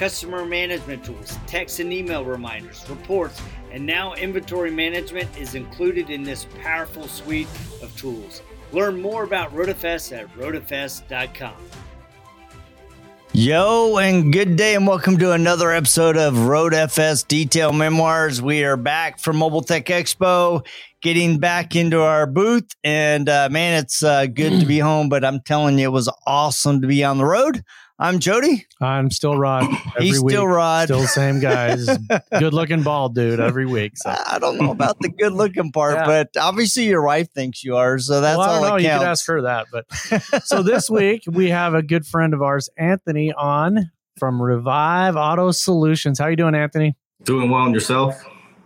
customer management tools, text and email reminders, reports, and now inventory management is included in this powerful suite of tools. Learn more about RotaFest at rotafest.com. Yo, and good day, and welcome to another episode of RotaFest Detail Memoirs. We are back from Mobile Tech Expo, getting back into our booth, and uh, man, it's uh, good to be home. But I'm telling you, it was awesome to be on the road. I'm Jody. I'm still Rod. He's week. still Rod. Still the same guys. good looking bald dude every week. So. I don't know about the good looking part, yeah. but obviously your wife thinks you are. So that's well, all know. that counts. You could ask her that. But so this week we have a good friend of ours, Anthony, on from Revive Auto Solutions. How are you doing, Anthony? Doing well and yourself?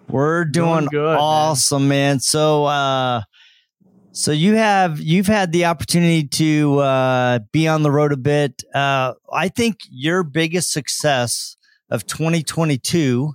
We're doing, doing good, awesome, man. man. So uh so you have you've had the opportunity to uh, be on the road a bit. Uh, I think your biggest success of 2022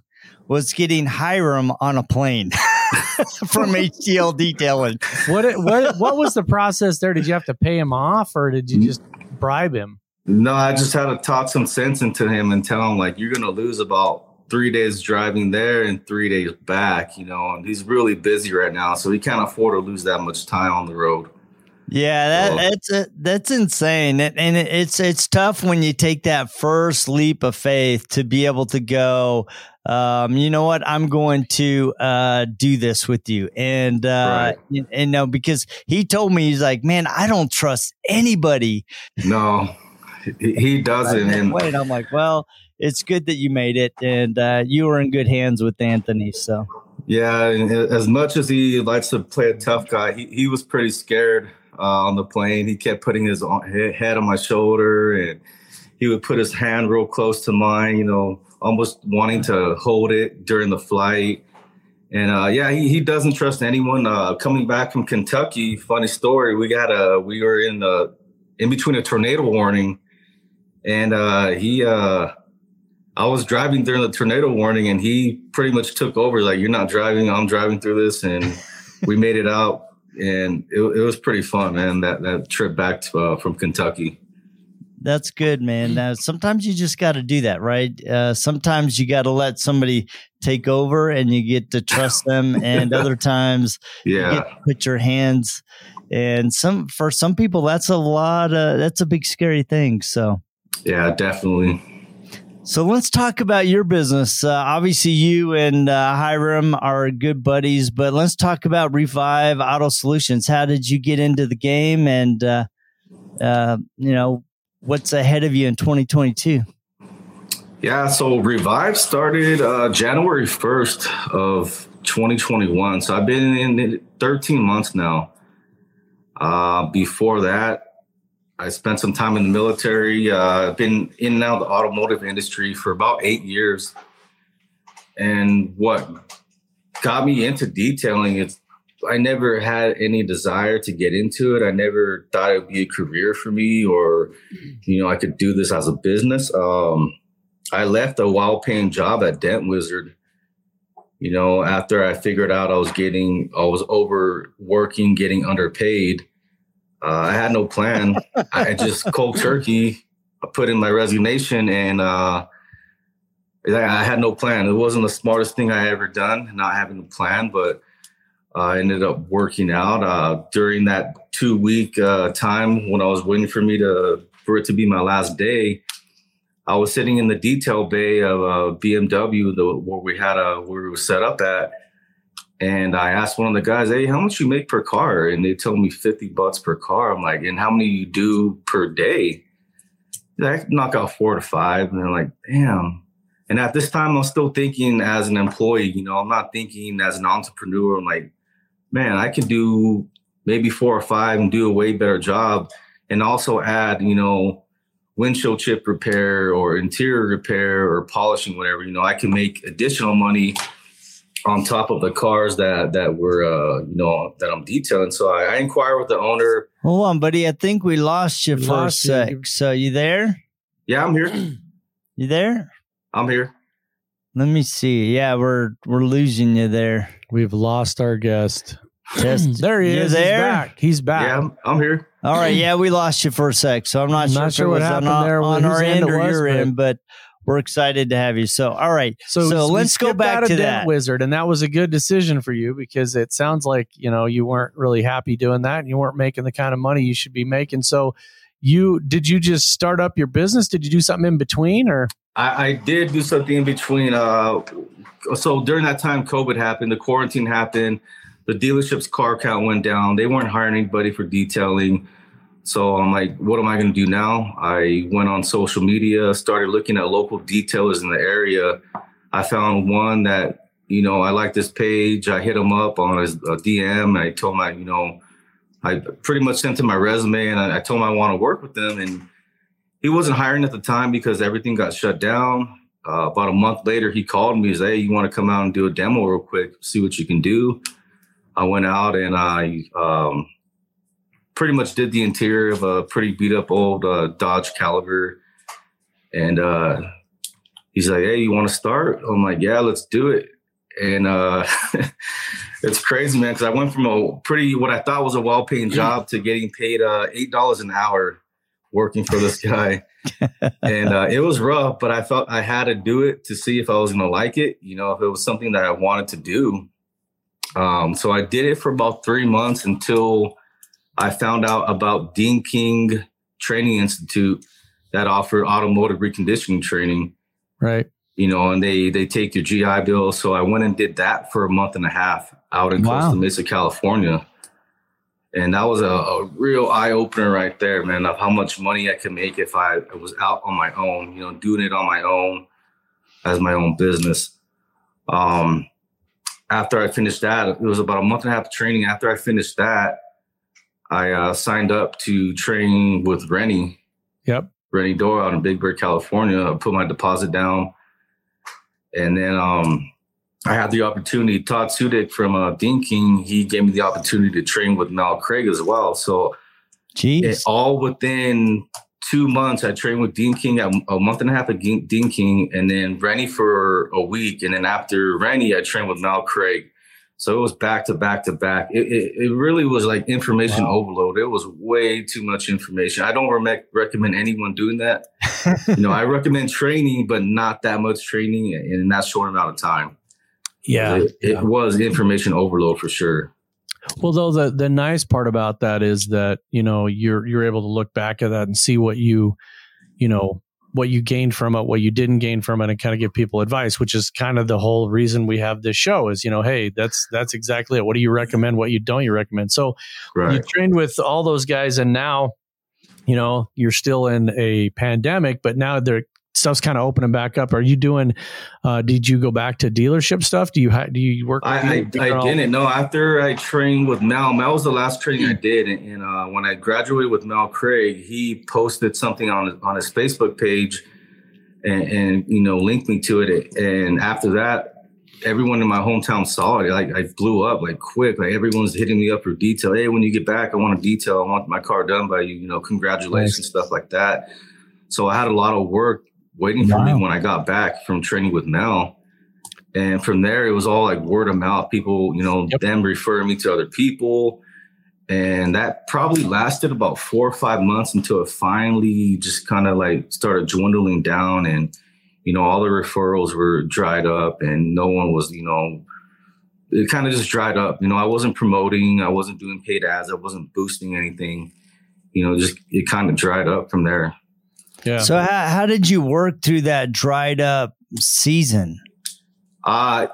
was getting Hiram on a plane from HTL Detailing. What what what was the process there? Did you have to pay him off, or did you just bribe him? No, I just had to talk some sense into him and tell him like you're going to lose about three days driving there and three days back, you know, and he's really busy right now, so he can't afford to lose that much time on the road. Yeah, that, that's a, that's insane, and it's it's tough when you take that first leap of faith to be able to go. Um, you know what? I'm going to uh, do this with you, and uh, right. and, no, because he told me he's like, man, I don't trust anybody. No, he doesn't. and wait, I'm like, well, it's good that you made it, and uh, you were in good hands with Anthony. So yeah, as much as he likes to play a tough guy, he, he was pretty scared uh, on the plane. He kept putting his head on my shoulder, and he would put his hand real close to mine. You know, almost wanting to hold it during the flight. And uh, yeah, he, he doesn't trust anyone. Uh, coming back from Kentucky, funny story. We got a we were in the in between a tornado warning, and uh, he uh, I was driving during the tornado warning, and he pretty much took over. Like, you're not driving, I'm driving through this, and we made it out, and it, it was pretty fun, man. That that trip back to, uh, from Kentucky. That's good, man. Now, sometimes you just got to do that, right? Uh, sometimes you got to let somebody take over, and you get to trust them, and other times, yeah, you put your hands. And some for some people, that's a lot. Of, that's a big scary thing. So, yeah, definitely. So let's talk about your business. Uh, obviously, you and uh, Hiram are good buddies, but let's talk about Revive Auto Solutions. How did you get into the game, and uh, uh you know what's ahead of you in 2022? Yeah, so Revive started uh, January 1st of 2021. So I've been in 13 months now. Uh, before that, I spent some time in the military. Uh, been in and out of the automotive industry for about eight years. And what got me into detailing is I never had any desire to get into it. I never thought it would be a career for me or, you know, I could do this as a business. Um, I left a well paying job at Dent Wizard, you know, after I figured out I was getting, I was overworking, getting underpaid. Uh, I had no plan. I just cold turkey. I put in my resignation, and uh, I had no plan. It wasn't the smartest thing I ever done, not having a plan, but uh, I ended up working out uh, during that two week uh, time when I was waiting for me to for it to be my last day. I was sitting in the detail bay of a BMW, the, where we had a where we were set up at, and I asked one of the guys, "Hey, how much you make per car?" And they told me fifty bucks per car. I'm like, "And how many you do per day?" I knock out four to five, and they're like, "Damn." And at this time, I'm still thinking as an employee. You know, I'm not thinking as an entrepreneur. I'm like, man, I can do maybe four or five and do a way better job, and also add, you know, windshield chip repair or interior repair or polishing, whatever, you know, I can make additional money on top of the cars that that were uh you know that I'm detailing. So I, I inquire with the owner. Hold on, buddy. I think we lost you We for lost a sec. So you there? Yeah, I'm here. You there? I'm here. Let me see. Yeah, we're we're losing you there. We've lost our guest. Just There he You is. there? He's back. He's back. Yeah, I'm, I'm here. all right. Yeah, we lost you for a sec. So I'm not I'm sure not if sure what was on, happened there, on our end end or was, your but- end, but we're excited to have you. So all right. So, So let's go back out to that. Wizard, and that was a good decision for you because it sounds like you know you weren't really happy doing that, and you weren't making the kind of money you should be making. So, you did you just start up your business? Did you do something in between, or I, I did do something in between. Uh, so during that time, COVID happened, the quarantine happened, the dealership's car count went down. They weren't hiring anybody for detailing. So I'm like, what am I going to do now? I went on social media, started looking at local detailers in the area. I found one that, you know, I like this page. I hit him up on his uh, DM. I told him, I, you know, I pretty much sent him my resume and I, I told him I want to work with them. And he wasn't hiring at the time because everything got shut down. Uh, about a month later, he called me. He said, "Hey, you want to come out and do a demo real quick? See what you can do." I went out and I um, pretty much did the interior of a pretty beat up old uh, Dodge Caliber, and uh, he's like, "Hey, you want to start?" I'm like, "Yeah, let's do it." And uh, it's crazy, man, because I went from a pretty what I thought was a well paying job to getting paid uh, eight dollars an hour working for this guy and uh, it was rough, but I felt I had to do it to see if I was going to like it. You know, if it was something that I wanted to do. Um, so I did it for about three months until I found out about Dean King Training Institute that offered automotive reconditioning training. right? You know, and they they take your GI Bill. So I went and did that for a month and a half out in Wow. Costa Mesa, California. And that was a, a real eye opener right there, man, of how much money I could make if I was out on my own, you know, doing it on my own as my own business. Um, after I finished that, it was about a month and a half of training. After I finished that, I uh, signed up to train with Rennie, Yep. Rennie Doyle out in Big Bear, California. I put my deposit down. And then um, I had the opportunity, Todd Sudik from uh, Dean King, he gave me the opportunity to train with Mal Craig as well. So Jeez. all within two months, I trained with Dean King, a, a month and a half of Dean King, and then Rennie for a week. And then after Rennie, I trained with Mal Craig. So it was back to back to back. It, it, it really was like information Wow. overload. It was way too much information. I don't re- recommend anyone doing that. you know, I recommend training, but not that much training in that short amount of time. Yeah. it, it was information overload for sure. Well, though the the nice part about that is that you know you're you're able to look back at that and see what you you know what you gained from it, what you didn't gain from it, and kind of give people advice, which is kind of the whole reason we have this show. Is you know, hey, that's that's exactly it. What do you recommend? What you don't you recommend? So you trained with all those guys, and now you know you're still in a pandemic, but now they're stuff's kind of opening back up. Are you doing? Uh, did you go back to dealership stuff? Do you ha- do you work? with I, I, I didn't know. After I trained with Mel, Mel was the last training I did. And, and uh, when I graduated with Mel Craig, he posted something on his, on his Facebook page and, and, you know, linked me to it. And after that, everyone in my hometown saw it. Like I blew up like quick. Like everyone's hitting me up for detail. Hey, when you get back, I want a detail. I want my car done by you, you know, congratulations, stuff like that. So I had a lot of work waiting for me when I got back from training with Mel. And from there, it was all like word of mouth. People, you know, Yep. them referring me to other people. And that probably lasted about four or five months until it finally just kind of like started dwindling down. And, you know, all the referrals were dried up and no one was, you know, it kind of just dried up. You know, I wasn't promoting, I wasn't doing paid ads, I wasn't boosting anything. You know, just it kind of dried up from there. Yeah. So how, how did you work through that dried up season? Uh,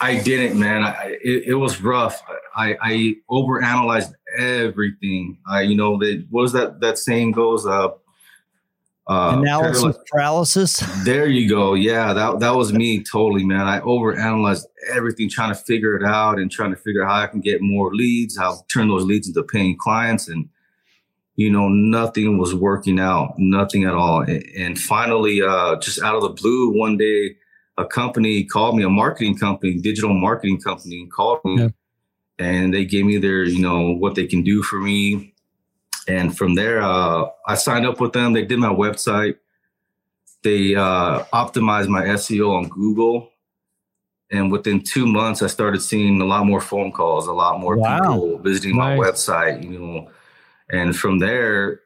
I didn't, man. I, it, it was rough. I, I overanalyzed everything. I, you know, that what is that that saying goes? Uh, uh, Analysis paralysis. there you go. Yeah, that that was me totally, man. I overanalyzed everything, trying to figure it out and trying to figure out how I can get more leads, how to turn those leads into paying clients, and you know, nothing was working out, nothing at all. And finally, uh, just out of the blue, one day, a company called me, a marketing company, digital marketing company, called me, yeah. and they gave me their, you know, what they can do for me. And from there, uh, I signed up with them. They did my website. They uh, optimized my SEO on Google. And within two months, I started seeing a lot more phone calls, a lot more wow. people visiting nice. my website, you know. And from there,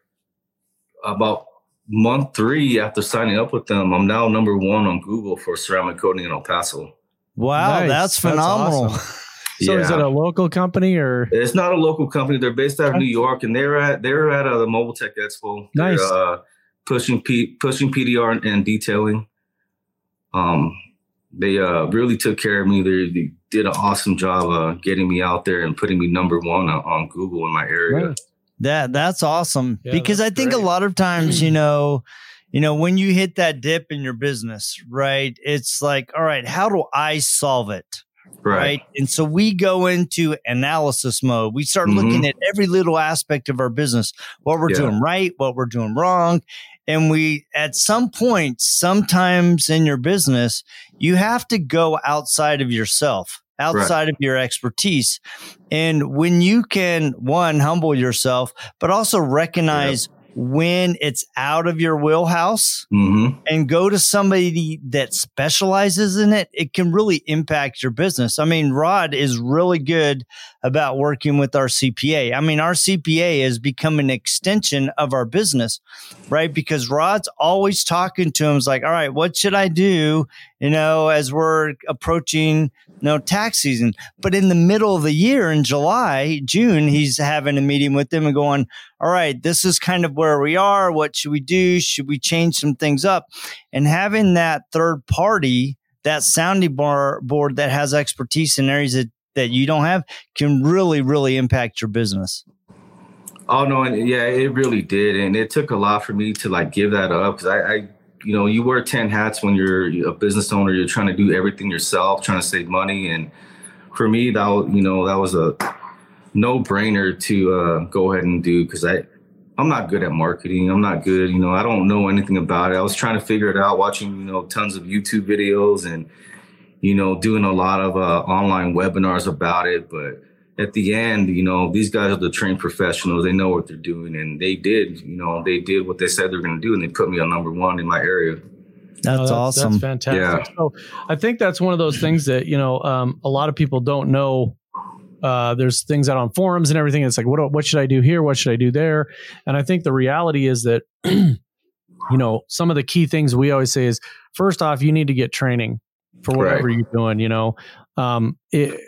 about month three after signing up with them, I'm now number one on Google for ceramic coating in El Paso. Wow, nice. that's phenomenal. That's awesome. So yeah. is it a local company or? It's not a local company. They're based out of New York, and they're at they're at uh, the Mobile Tech Expo. Nice. Uh, pushing P, pushing PDR and detailing. Um, they uh, really took care of me. They, they did an awesome job uh, getting me out there and putting me number one on, on Google in my area. Right. That that's awesome yeah, because that's I think great. a lot of times, you know, you know, when you hit that dip in your business, right? It's like, all right, how do I solve it? Right. right. And so we go into analysis mode. We start mm-hmm. looking at every little aspect of our business, what we're yeah. doing right, what we're doing wrong. And we, at some point, sometimes in your business, you have to go outside of yourself, outside right. of your expertise. And when you can, one, humble yourself, but also recognize when it's out of your wheelhouse mm-hmm. and go to somebody that specializes in it, it can really impact your business. I mean, Rod is really good about working with our CPA. I mean, our CPA has become an extension of our business, right? Because Rod's always talking to him, like, all right, what should I do? You know, as we're approaching you know, tax season. But in the middle of the year in July, June, he's having a meeting with them and going, all right, this is kind of where we are. What should we do? Should we change some things up? And having that third party, that sounding bar board that has expertise in areas that that you don't have can really, really impact your business. Oh no, and yeah, it really did, and it took a lot for me to like give that up because I, I, you know, you wear ten hats when you're a business owner. You're trying to do everything yourself, trying to save money, and for me, that you know, that was a no brainer to uh, go ahead and do because I, I'm not good at marketing. I'm not good, you know, I don't know anything about it. I was trying to figure it out, watching, you know, tons of YouTube videos and you know, doing a lot of uh, online webinars about it. But at the end, you know, these guys are the trained professionals. They know what they're doing, and they did. You know, they did what they said they're going to do, and they put me on number one in my area. That's, oh, that's awesome. That's fantastic. Yeah. So I think that's one of those things that you know um, a lot of people don't know. Uh, there's things out on forums and everything. It's like, what what should I do here? What should I do there? And I think the reality is that you know some of the key things we always say is first off, you need to get training for whatever right. you're doing. You know, um, it,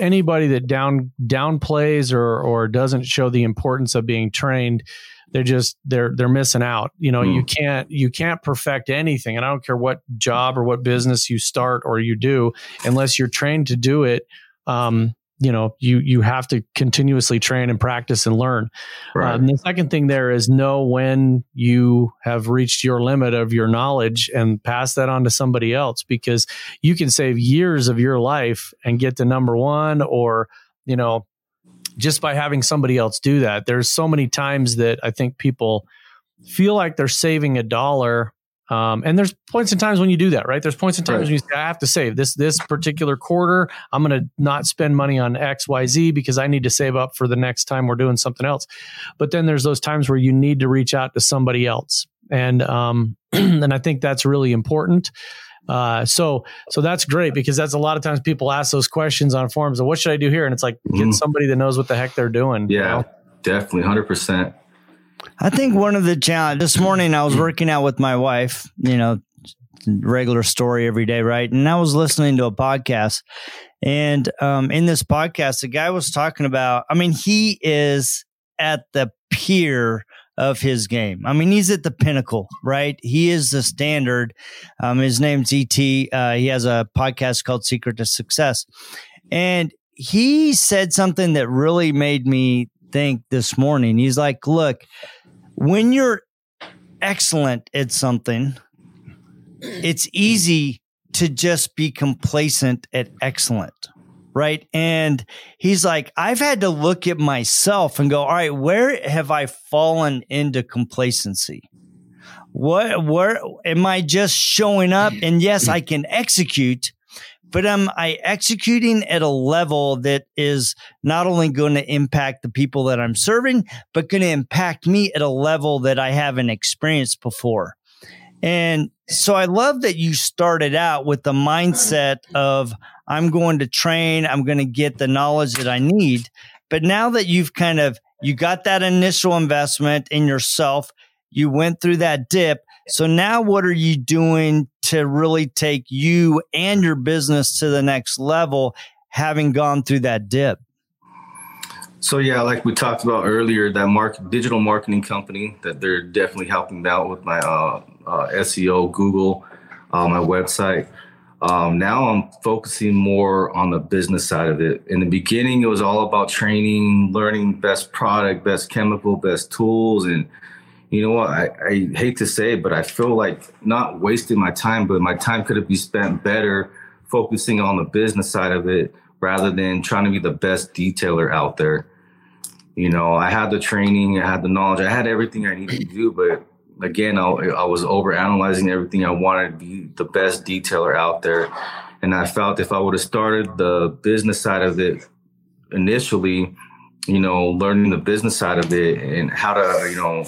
anybody that down downplays or or doesn't show the importance of being trained, they're just they're they're missing out. You know, mm. you can't you can't perfect anything, and I don't care what job or what business you start or you do, unless you're trained to do it. Um, you know you you have to continuously train and practice and learn right. um, the second thing there is know when you have reached your limit of your knowledge and pass that on to somebody else because you can save years of your life and get to number one or you know just by having somebody else do that there's so many times that i think people feel like they're saving a dollar um, and there's points in times when you do that, right? There's points in times right. when you say, I have to save this this particular quarter. I'm going to not spend money on X, Y, Z because I need to save up for the next time we're doing something else. But then there's those times where you need to reach out to somebody else, and um, and I think that's really important. Uh, so so that's great because that's a lot of times people ask those questions on forums of what should I do here, and it's like mm-hmm. get somebody that knows what the heck they're doing. Yeah, you know? definitely, hundred percent. I think one of the challenges this morning I was working out with my wife, you know, regular story every day, right? And I was listening to a podcast. And um, in this podcast, the guy was talking about, I mean, he is at the pier of his game. I mean, he's at the pinnacle, right? He is the standard. Um, his name's ET. Uh, he has a podcast called Secret to Success. And he said something that really made me think this morning. He's like, look, when you're excellent at something, it's easy to just be complacent at excellent, right? And he's like, I've had to look at myself and go, all right, where have I fallen into complacency? What, where am I just showing up? And yes, I can execute, but am I executing at a level that is not only going to impact the people that I'm serving, but going to impact me at a level that I haven't experienced before? And so I love that you started out with the mindset of I'm going to train, I'm going to get the knowledge that I need. But now that you've kind of you got that initial investment in yourself, you went through that dip. So now what are you doing to really take you and your business to the next level having gone through that dip? So yeah, like we talked about earlier, that market digital marketing company that they're definitely helping out with my uh, uh, SEO, Google, uh, my website. Um, now I'm focusing more on the business side of it. In the beginning, it was all about training, learning best product, best chemical, best tools, and you know what? I, I hate to say it, but I feel like not wasting my time, but my time could have been spent better focusing on the business side of it rather than trying to be the best detailer out there. You know, I had the training, I had the knowledge, I had everything I needed to do, but again, I, I was over analyzing everything. I wanted to be the best detailer out there. And I felt if I would have started the business side of it initially, you know, learning the business side of it and how to, you know,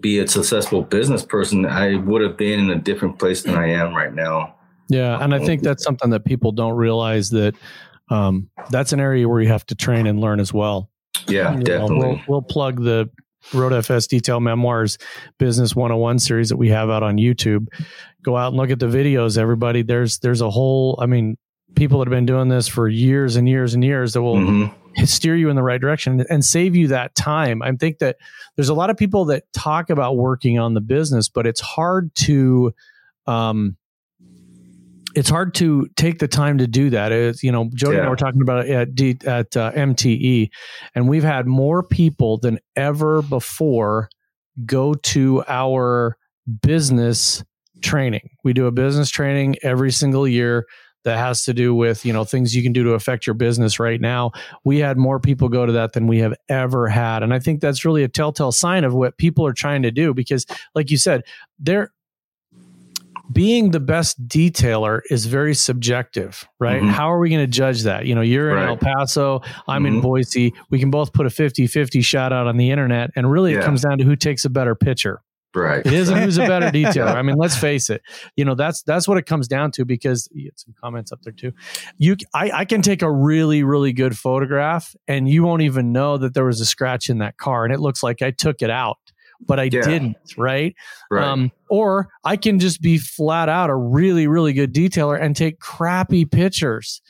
be a successful business person, I would have been in a different place than I am right now. Yeah. And I think that's something that people don't realize that um, that's an area where you have to train and learn as well. Yeah, you definitely. Know, we'll, we'll plug the RotaFest Detail Memoirs Business 101 series that we have out on YouTube. Go out and look at the videos, everybody. There's there's a whole I mean, people that have been doing this for years and years and years that will mm-hmm. steer you in the right direction and save you that time. I think that there's a lot of people that talk about working on the business, but it's hard to um it's hard to take the time to do that. It's, you know, Jody yeah. and I were talking about it at, D, at uh, MTE, and we've had more people than ever before go to our business training. We do a business training every single year that has to do with you know things you can do to affect your business right now we had more people go to that than we have ever had and i think that's really a telltale sign of what people are trying to do because like you said there being the best detailer is very subjective, right? Mm-hmm. How are we going to judge that? You know, you're in. El Paso, I'm mm-hmm. in Boise. We can both put a 50 50 shout out on the internet. And really, yeah. it comes down to who takes a better picture. Right. It isn't who's a better detailer. I mean, let's face it. You know, that's that's what it comes down to because you get some comments up there too. You I, I can take a really, really good photograph and you won't even know that there was a scratch in that car and it looks like I took it out but I yeah. didn't, right? right. Um, or I can just be flat out a really, really good detailer and take crappy pictures.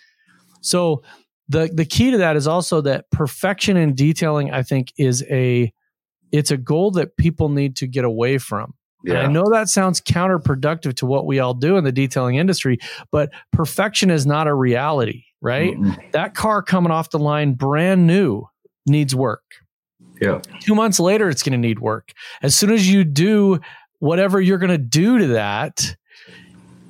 So the the key to that is also that perfection in detailing, I think, is a it's a goal that people need to get away from. Yeah. I know that sounds counterproductive to what we all do in the detailing industry, but perfection is not a reality, right? Mm-hmm. That car coming off the line brand new needs work. Yeah. Two months later, it's going to need work. As soon as you do whatever you're going to do to that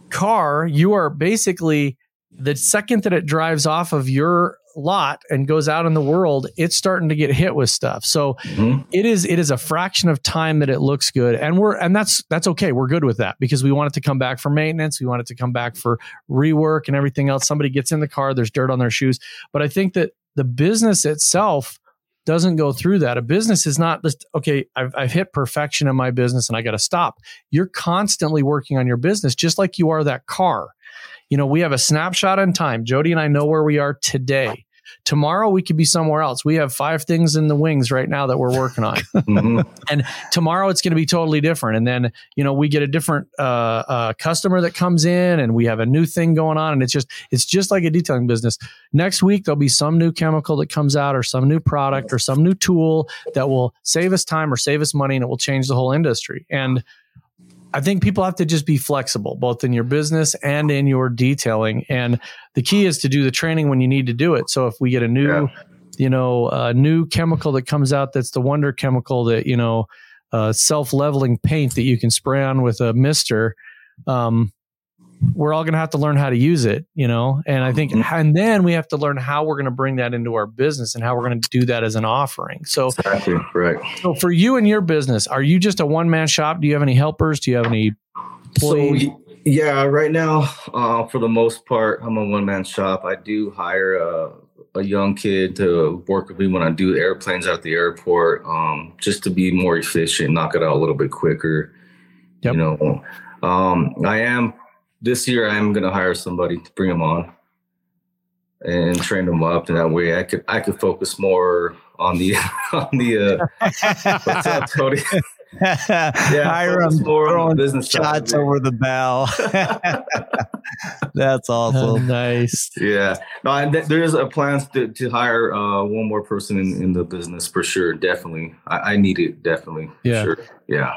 car, you are basically the second that it drives off of your lot and goes out in the world, it's starting to get hit with stuff. So mm-hmm. it is it is a fraction of time that it looks good, and we're and that's that's okay. We're good with that because we want it to come back for maintenance. We want it to come back for rework and everything else. Somebody gets in the car, there's dirt on their shoes, but I think that the business itself doesn't go through that. A business is not just, okay, I've, I've hit perfection in my business and I got to stop. You're constantly working on your business, just like you are that car. You know, we have a snapshot in time. Jody and I know where we are today. Tomorrow we could be somewhere else. We have five things in the wings right now that we're working on, mm-hmm. and tomorrow it's going to be totally different. And then you know we get a different uh, uh, customer that comes in, and we have a new thing going on, and it's just it's just like a detailing business. Next week there'll be some new chemical that comes out, or some new product, or some new tool that will save us time or save us money, and it will change the whole industry. And I think people have to just be flexible, both in your business and in your detailing. And the key is to do the training when you need to do it. So if we get a new, yeah. you know, a new chemical that comes out that's the wonder chemical that, you know, uh, self leveling paint that you can spray on with a mister, um, we're all going to have to learn how to use it, you know? And I think, mm-hmm. and then we have to learn how we're going to bring that into our business and how we're going to do that as an offering. So, exactly, right. So, for you and your business, are you just a one man shop? Do you have any helpers? Do you have any employees? So, yeah, right now, uh, for the most part, I'm a one man shop. I do hire a, a, young kid to work with me when I do airplanes at the airport, um, just to be more efficient, knock it out a little bit quicker. Yep. You know, um, I am this year. I am going to hire somebody to bring them on and train them up, and that way I could I could focus more on the on the uh, what's up, Tony? yeah, Hiram throwing business shots over the bow. That's awesome. Nice. Yeah. No, th- there's a plan to, to hire uh, one more person in, in the business for sure. Definitely. I, I need it. Definitely. Yeah. Sure. Yeah.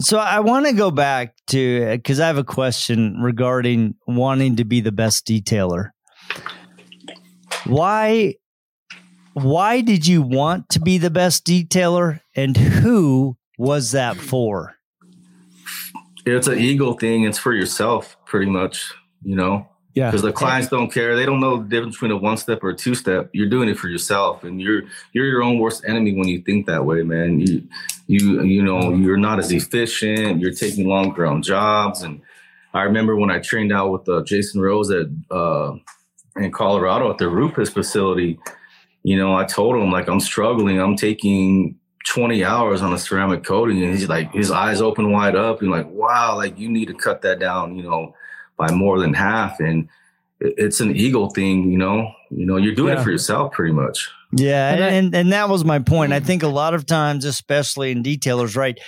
So I want to go back to because I have a question regarding wanting to be the best detailer. Why why did you want to be the best detailer and who was that for? It's an ego thing. It's for yourself, pretty much. You know. Yeah. Because the clients don't care. They don't know the difference between a one step or a two step. You're doing it for yourself, and you're you're your own worst enemy when you think that way, man. You you you know you're not as efficient. You're taking longer on jobs, and I remember when I trained out with uh, Jason Rose at uh, in Colorado at the Rupes facility. You know, I told him like I'm struggling. I'm taking 20 hours on a ceramic coating and he's like his eyes open wide up and like wow like you need to cut that down you know by more than half and it's an ego thing you know you know you're doing yeah. it for yourself pretty much yeah and, and and that was my point i think a lot of times especially in detailers right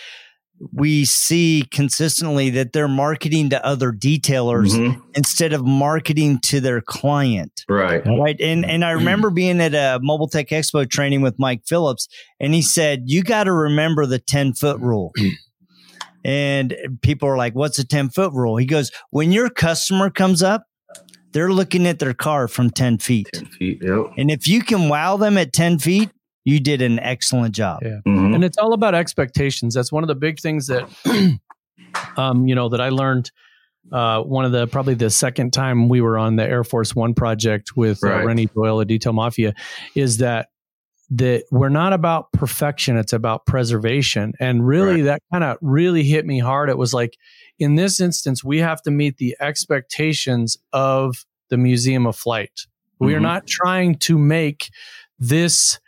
we see consistently that they're marketing to other detailers mm-hmm. instead of marketing to their client. Right. Right. And and I remember being at a Mobile Tech Expo training with Mike Phillips, and he said, You got to remember the 10 foot rule. and people are like, What's a 10 foot rule? He goes, When your customer comes up, they're looking at their car from 10 feet. 10 feet, yep. And if you can wow them at 10 feet, you did an excellent job. Yeah. Mm-hmm. And it's all about expectations. That's one of the big things that, um, you know, that I learned. Uh, one of the probably the second time we were on the Air Force One project with uh, right. uh, Rennie Doyle at Detail Mafia is that that we're not about perfection; it's about preservation. And really, right. that kind of really hit me hard. It was like, in this instance, we have to meet the expectations of the Museum of Flight. Mm-hmm. We are mm-hmm. not trying to make this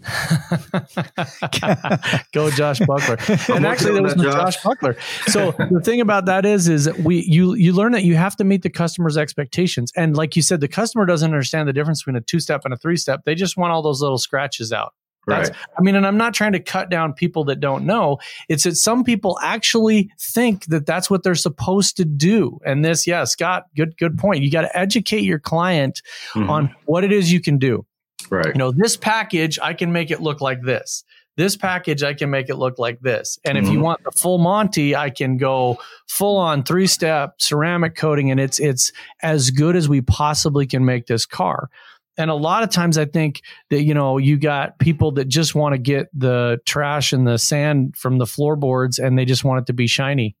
Go Josh Buckler. And actually there was no Josh. Josh Buckler. So the thing about that is is we you you learn that you have to meet the customer's expectations. And like you said, the customer doesn't understand the difference between a two step and a three step. They just want all those little scratches out. That's, right. I mean, and I'm not trying to cut down people that don't know. It's that some people actually think that that's what they're supposed to do. And this, yeah, Scott, good, good point. You got to educate your client mm-hmm. on what it is you can do. Right. You know, this package, I can make it look like this. This package, I can make it look like this. And mm-hmm. if you mm-hmm. want the full Monty, I can go full on three step ceramic coating, and it's it's as good as we possibly can make this car. And a lot of times, I think that you know you got people that just want to get the trash and the sand from the floorboards, and they just want it to be shiny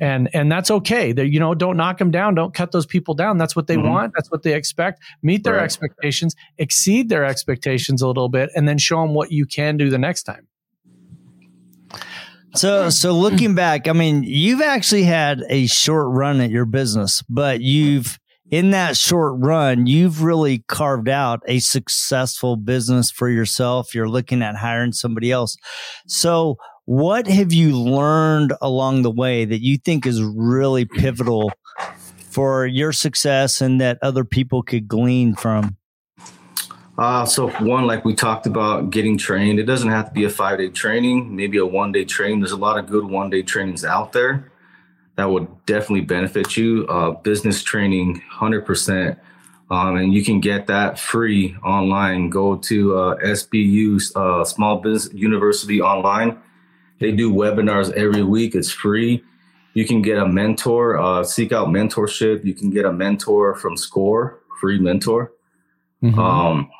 and and that's okay. That you know, don't knock them down, don't cut those people down. That's what they mm-hmm. want. That's what they expect. Meet their right. expectations, exceed their expectations a little bit, and then show them what you can do the next time. So, so looking back, I mean, you've actually had a short run at your business, but you've in that short run, you've really carved out a successful business for yourself. You're looking at hiring somebody else. So, what have you learned along the way that you think is really pivotal for your success and that other people could glean from? Uh, so one, like we talked about getting trained, it doesn't have to be a five day training, maybe a one day training. There's a lot of good one day trainings out there that would definitely benefit you. Uh, business training, 100%. Um, and you can get that free online. Go to uh, SBU, uh, Small Business University online they do webinars every week. It's free. You can get a mentor, uh, seek out mentorship. You can get a mentor from SCORE, free mentor. Mm-hmm. Um,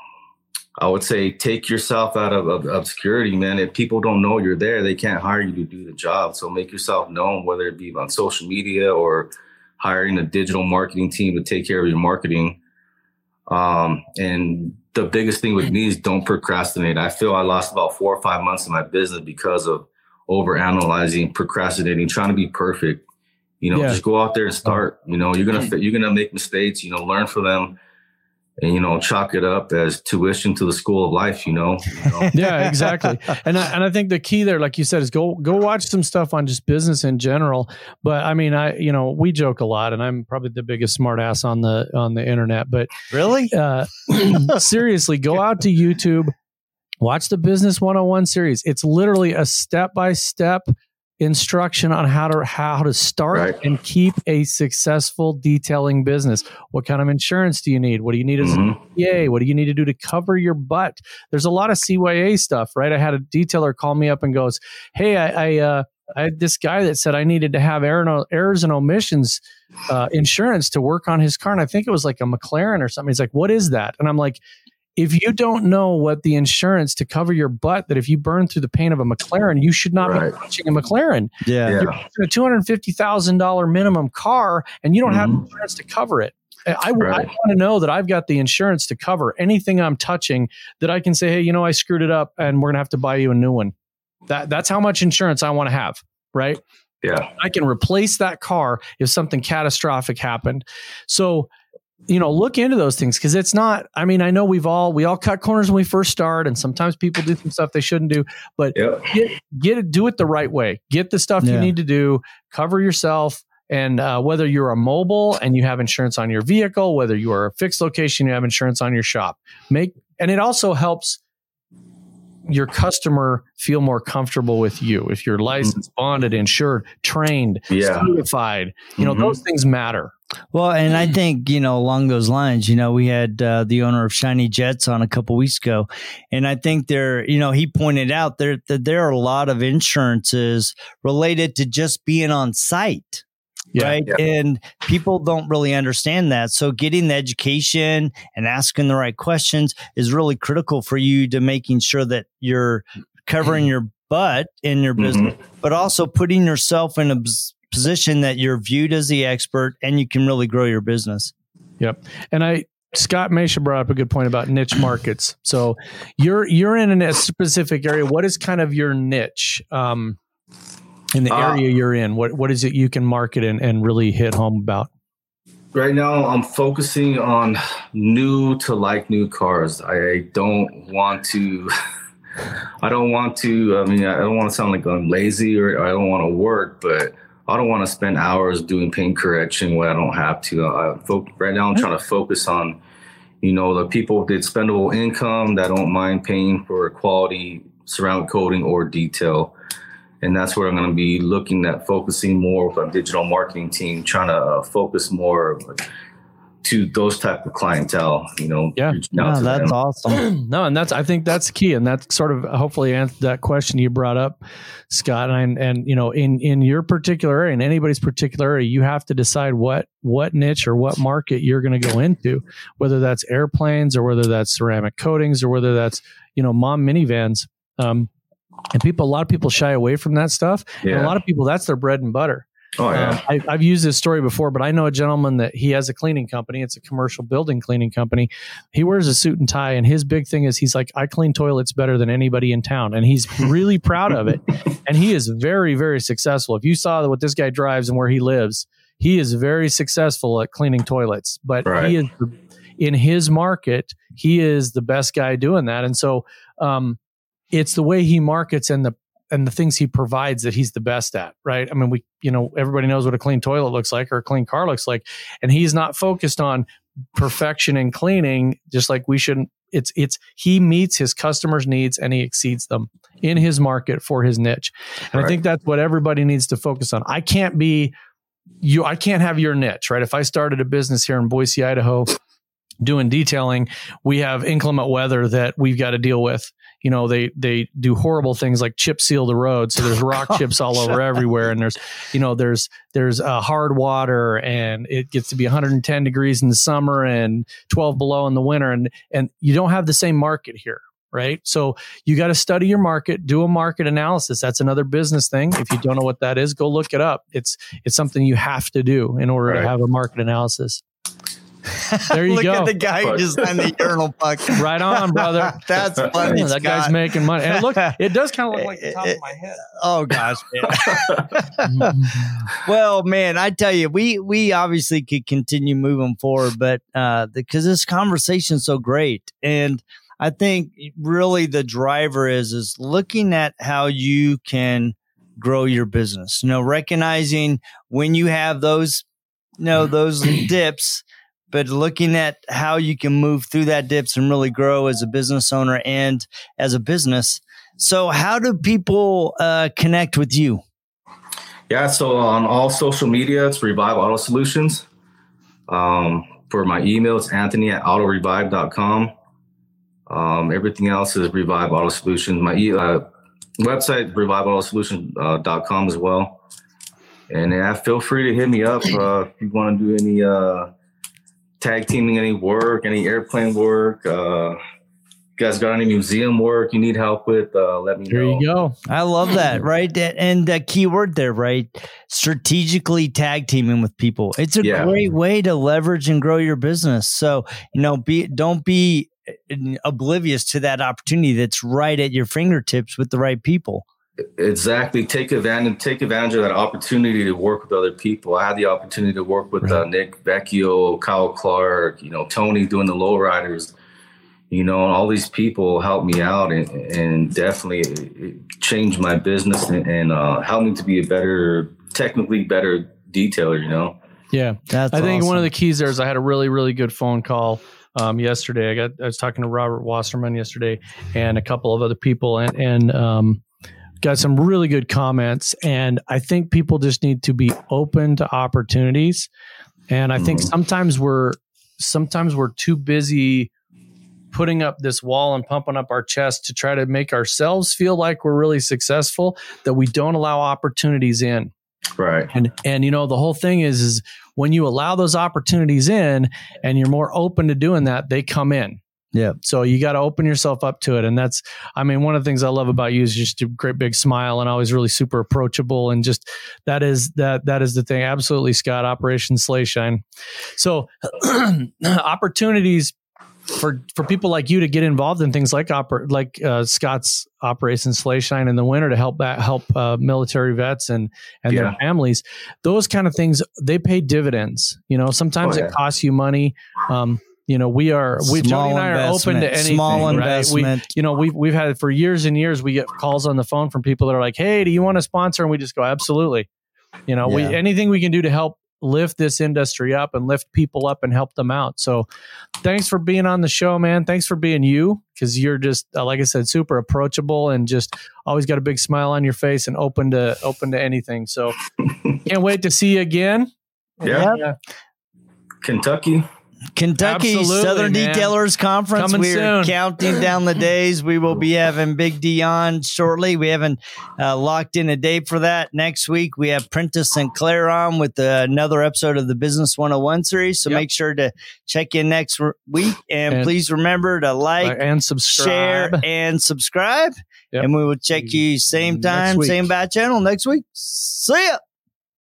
I would say take yourself out of, of, obscurity, man. If people don't know you're there, they can't hire you to do the job. So make yourself known, whether it be on social media or hiring a digital marketing team to take care of your marketing. Um, and the biggest thing with me is don't procrastinate. I feel I lost about four or five months in my business because of over analyzing, procrastinating, trying to be perfect. You know, yeah. just go out there and start. You know, you're gonna you're gonna make mistakes. You know, learn from them and you know chalk it up as tuition to the school of life you know, you know? yeah exactly and I, and I think the key there like you said is go go watch some stuff on just business in general but i mean i you know we joke a lot and i'm probably the biggest smartass on the on the internet but really uh, seriously go out to youtube watch the business 101 series it's literally a step by step instruction on how to how to start right. and keep a successful detailing business. What kind of insurance do you need? What do you need as mm-hmm. a CPA? What do you need to do to cover your butt? There's a lot of CYA stuff, right? I had a detailer call me up and goes, "Hey, I, I uh, I had this guy that said I needed to have errors and omissions uh, insurance to work on his car, and I think it was like a McLaren or something. He's like, "What is that?" And I'm like, if you don't know what the insurance to cover your butt that if you burn through the paint of a McLaren, you should not right. be touching a McLaren. Yeah. You're a two hundred fifty thousand dollar minimum car, and you don't mm-hmm. have insurance to cover it. I, right. I want to know that I've got the insurance to cover anything I'm touching. That I can say, hey, you know, I screwed it up, and we're gonna have to buy you a new one. That that's how much insurance I want to have. Right. Yeah. I can replace that car if something catastrophic happened. So you know look into those things because it's not i mean i know we've all we all cut corners when we first start and sometimes people do some stuff they shouldn't do but yep. get, get it do it the right way get the stuff yeah. you need to do cover yourself and uh, whether you're a mobile and you have insurance on your vehicle whether you are a fixed location you have insurance on your shop make and it also helps your customer feel more comfortable with you if you're licensed bonded insured trained yeah. certified you know mm-hmm. those things matter well, and I think, you know, along those lines, you know, we had uh, the owner of Shiny Jets on a couple weeks ago. And I think there, you know, he pointed out there that there are a lot of insurances related to just being on site. Yeah, right. Yeah. And people don't really understand that. So getting the education and asking the right questions is really critical for you to making sure that you're covering your butt in your mm-hmm. business, mm-hmm. but also putting yourself in a position that you're viewed as the expert and you can really grow your business. Yep. And I Scott Mesha brought up a good point about niche markets. So you're you're in a specific area. What is kind of your niche um, in the uh, area you're in? What what is it you can market and, and really hit home about? Right now, I'm focusing on new to like new cars. I don't want to. I don't want to. I mean, I don't want to sound like I'm lazy or I don't want to work, but I don't want to spend hours doing paint correction when I don't have to. I, fo- right now, I'm trying to focus on, you know, the people with expendable income that don't mind paying for quality surround coating or detail. And that's where I'm going to be looking at focusing more with a digital marketing team, trying to uh, focus more to those type of clientele, you know. Yeah, no, that's them. awesome. no, and that's I think that's key, and that's sort of hopefully answered that question you brought up, Scott. And and you know, in in your particular area, in anybody's particular area, you have to decide what what niche or what market you're going to go into, whether that's airplanes or whether that's ceramic coatings or whether that's you know mom minivans. Um, and people, a lot of people shy away from that stuff. Yeah. And a lot of people, that's their bread and butter. Oh yeah. Um, I, have used this story before, but I know a gentleman that he has a cleaning company. It's a commercial building cleaning company. He wears a suit and tie, and his big thing is he's like, I clean toilets better than anybody in town, and he's really proud of it. And he is very, very successful. If you saw what this guy drives and where he lives, he is very successful at cleaning toilets. But right. he is in his market, he is the best guy doing that, and so. Um, it's the way he markets and the and the things he provides that he's the best at, right? I mean, we, you know, everybody knows what a clean toilet looks like or a clean car looks like, and he's not focused on perfection and cleaning, just like we shouldn't. It's it's he meets his customers' needs and he exceeds them in his market for his niche, and right. I think that's what everybody needs to focus on. I can't be you. I can't have your niche, right? If I started a business here in Boise, Idaho doing detailing, we have inclement weather that we've got to deal with you know they they do horrible things like chip seal the road so there's rock oh, chips all over everywhere and there's you know there's there's uh, hard water and it gets to be 110 degrees in the summer and 12 below in the winter and and you don't have the same market here right? So you got to study your market, do a market analysis. That's another business thing. If you don't know what that is, go look it up. It's it's something you have to do in order right. to have a market analysis. There you Look go. at the guy who just signed the urinal puck. Right on, brother. That's funny. that Scott. guy's making money. And look, it does kind of look like the top of my head. Oh gosh. well, man, I tell you, we we obviously could continue moving forward, but uh because this conversation's so great. And I think really the driver is is looking at how you can grow your business. You know, recognizing when you have those you know those dips but looking at how you can move through that dips and really grow as a business owner and as a business. So, how do people uh, connect with you? Yeah, so on all social media, it's Revive Auto Solutions. Um, for my email, it's anthony at autorevive.com. Um, everything else is Revive Auto Solutions. My e- uh, website, reviveautosolutions.com uh, as well. And yeah, feel free to hit me up uh, if you want to do any uh, tag teaming any work, any airplane work. Uh, you guys got any museum work you need help with? Uh, let me there know. There you go. I love that. Right, and the key word there, right? Strategically tag teaming with people. It's a yeah. great way to leverage and grow your business. So you know, be don't be uh, oblivious to that opportunity that's right at your fingertips with the right people. Exactly. Take advantage. Take advantage of that opportunity to work with other people. I had the opportunity to work with uh, right. uh, Nick Vecchio, Kyle Clark, you know, Tony doing the lowriders. You know, all these people helped me out and, and definitely changed my business and, and uh, helped me to be a better, technically better detailer. You know. Yeah, That's I think awesome. one of the keys there is I had a really, really good phone call um, yesterday. I got I was talking to Robert Wasserman yesterday and a couple of other people, and and um, got some really good comments. And I think people just need to be open to opportunities. And I think mm-hmm. sometimes we're sometimes we're too busy putting up this wall and pumping up our chest to try to make ourselves feel like we're really successful that we don't allow opportunities in right and and you know the whole thing is is when you allow those opportunities in and you're more open to doing that they come in yeah. So you got to open yourself up to it. And that's, I mean, one of the things I love about you is just a great big smile and always really super approachable. And just that is, that, that is the thing. Absolutely, Scott, Operation Sleigh Shine. So opportunities for, for people like you to get involved in things like oper, like uh, Scott's Operation Sleigh Shine in the winter to help help uh, military vets and and yeah. their families. Those kind of things they pay dividends. You know, sometimes oh, yeah. it costs you money. Um, you know, we are we Jody and I are open to anything. Small right? investment. We, you know, we've we've had for years and years. We get calls on the phone from people that are like, "Hey, do you want to sponsor?" And we just go, "Absolutely." You know, yeah. we anything we can do to help lift this industry up and lift people up and help them out. So, thanks for being on the show, man. Thanks for being you because you're just uh, like I said, super approachable and just always got a big smile on your face and open to open to anything. So, can't wait to see you again. Yeah. yeah. Kentucky. Kentucky Absolutely, Southern man. Detailers Conference. Coming We're soon. counting down the days. We will be having Big Dion shortly. We haven't uh, locked in a date for that. Next week, we have Prentice Sinclair on with uh, another episode of the Business 101 series. So yep. make sure to check in next week. And, and please remember to like and subscribe. share, and subscribe. Yep. And we will check you same time, same bat channel next week. See ya.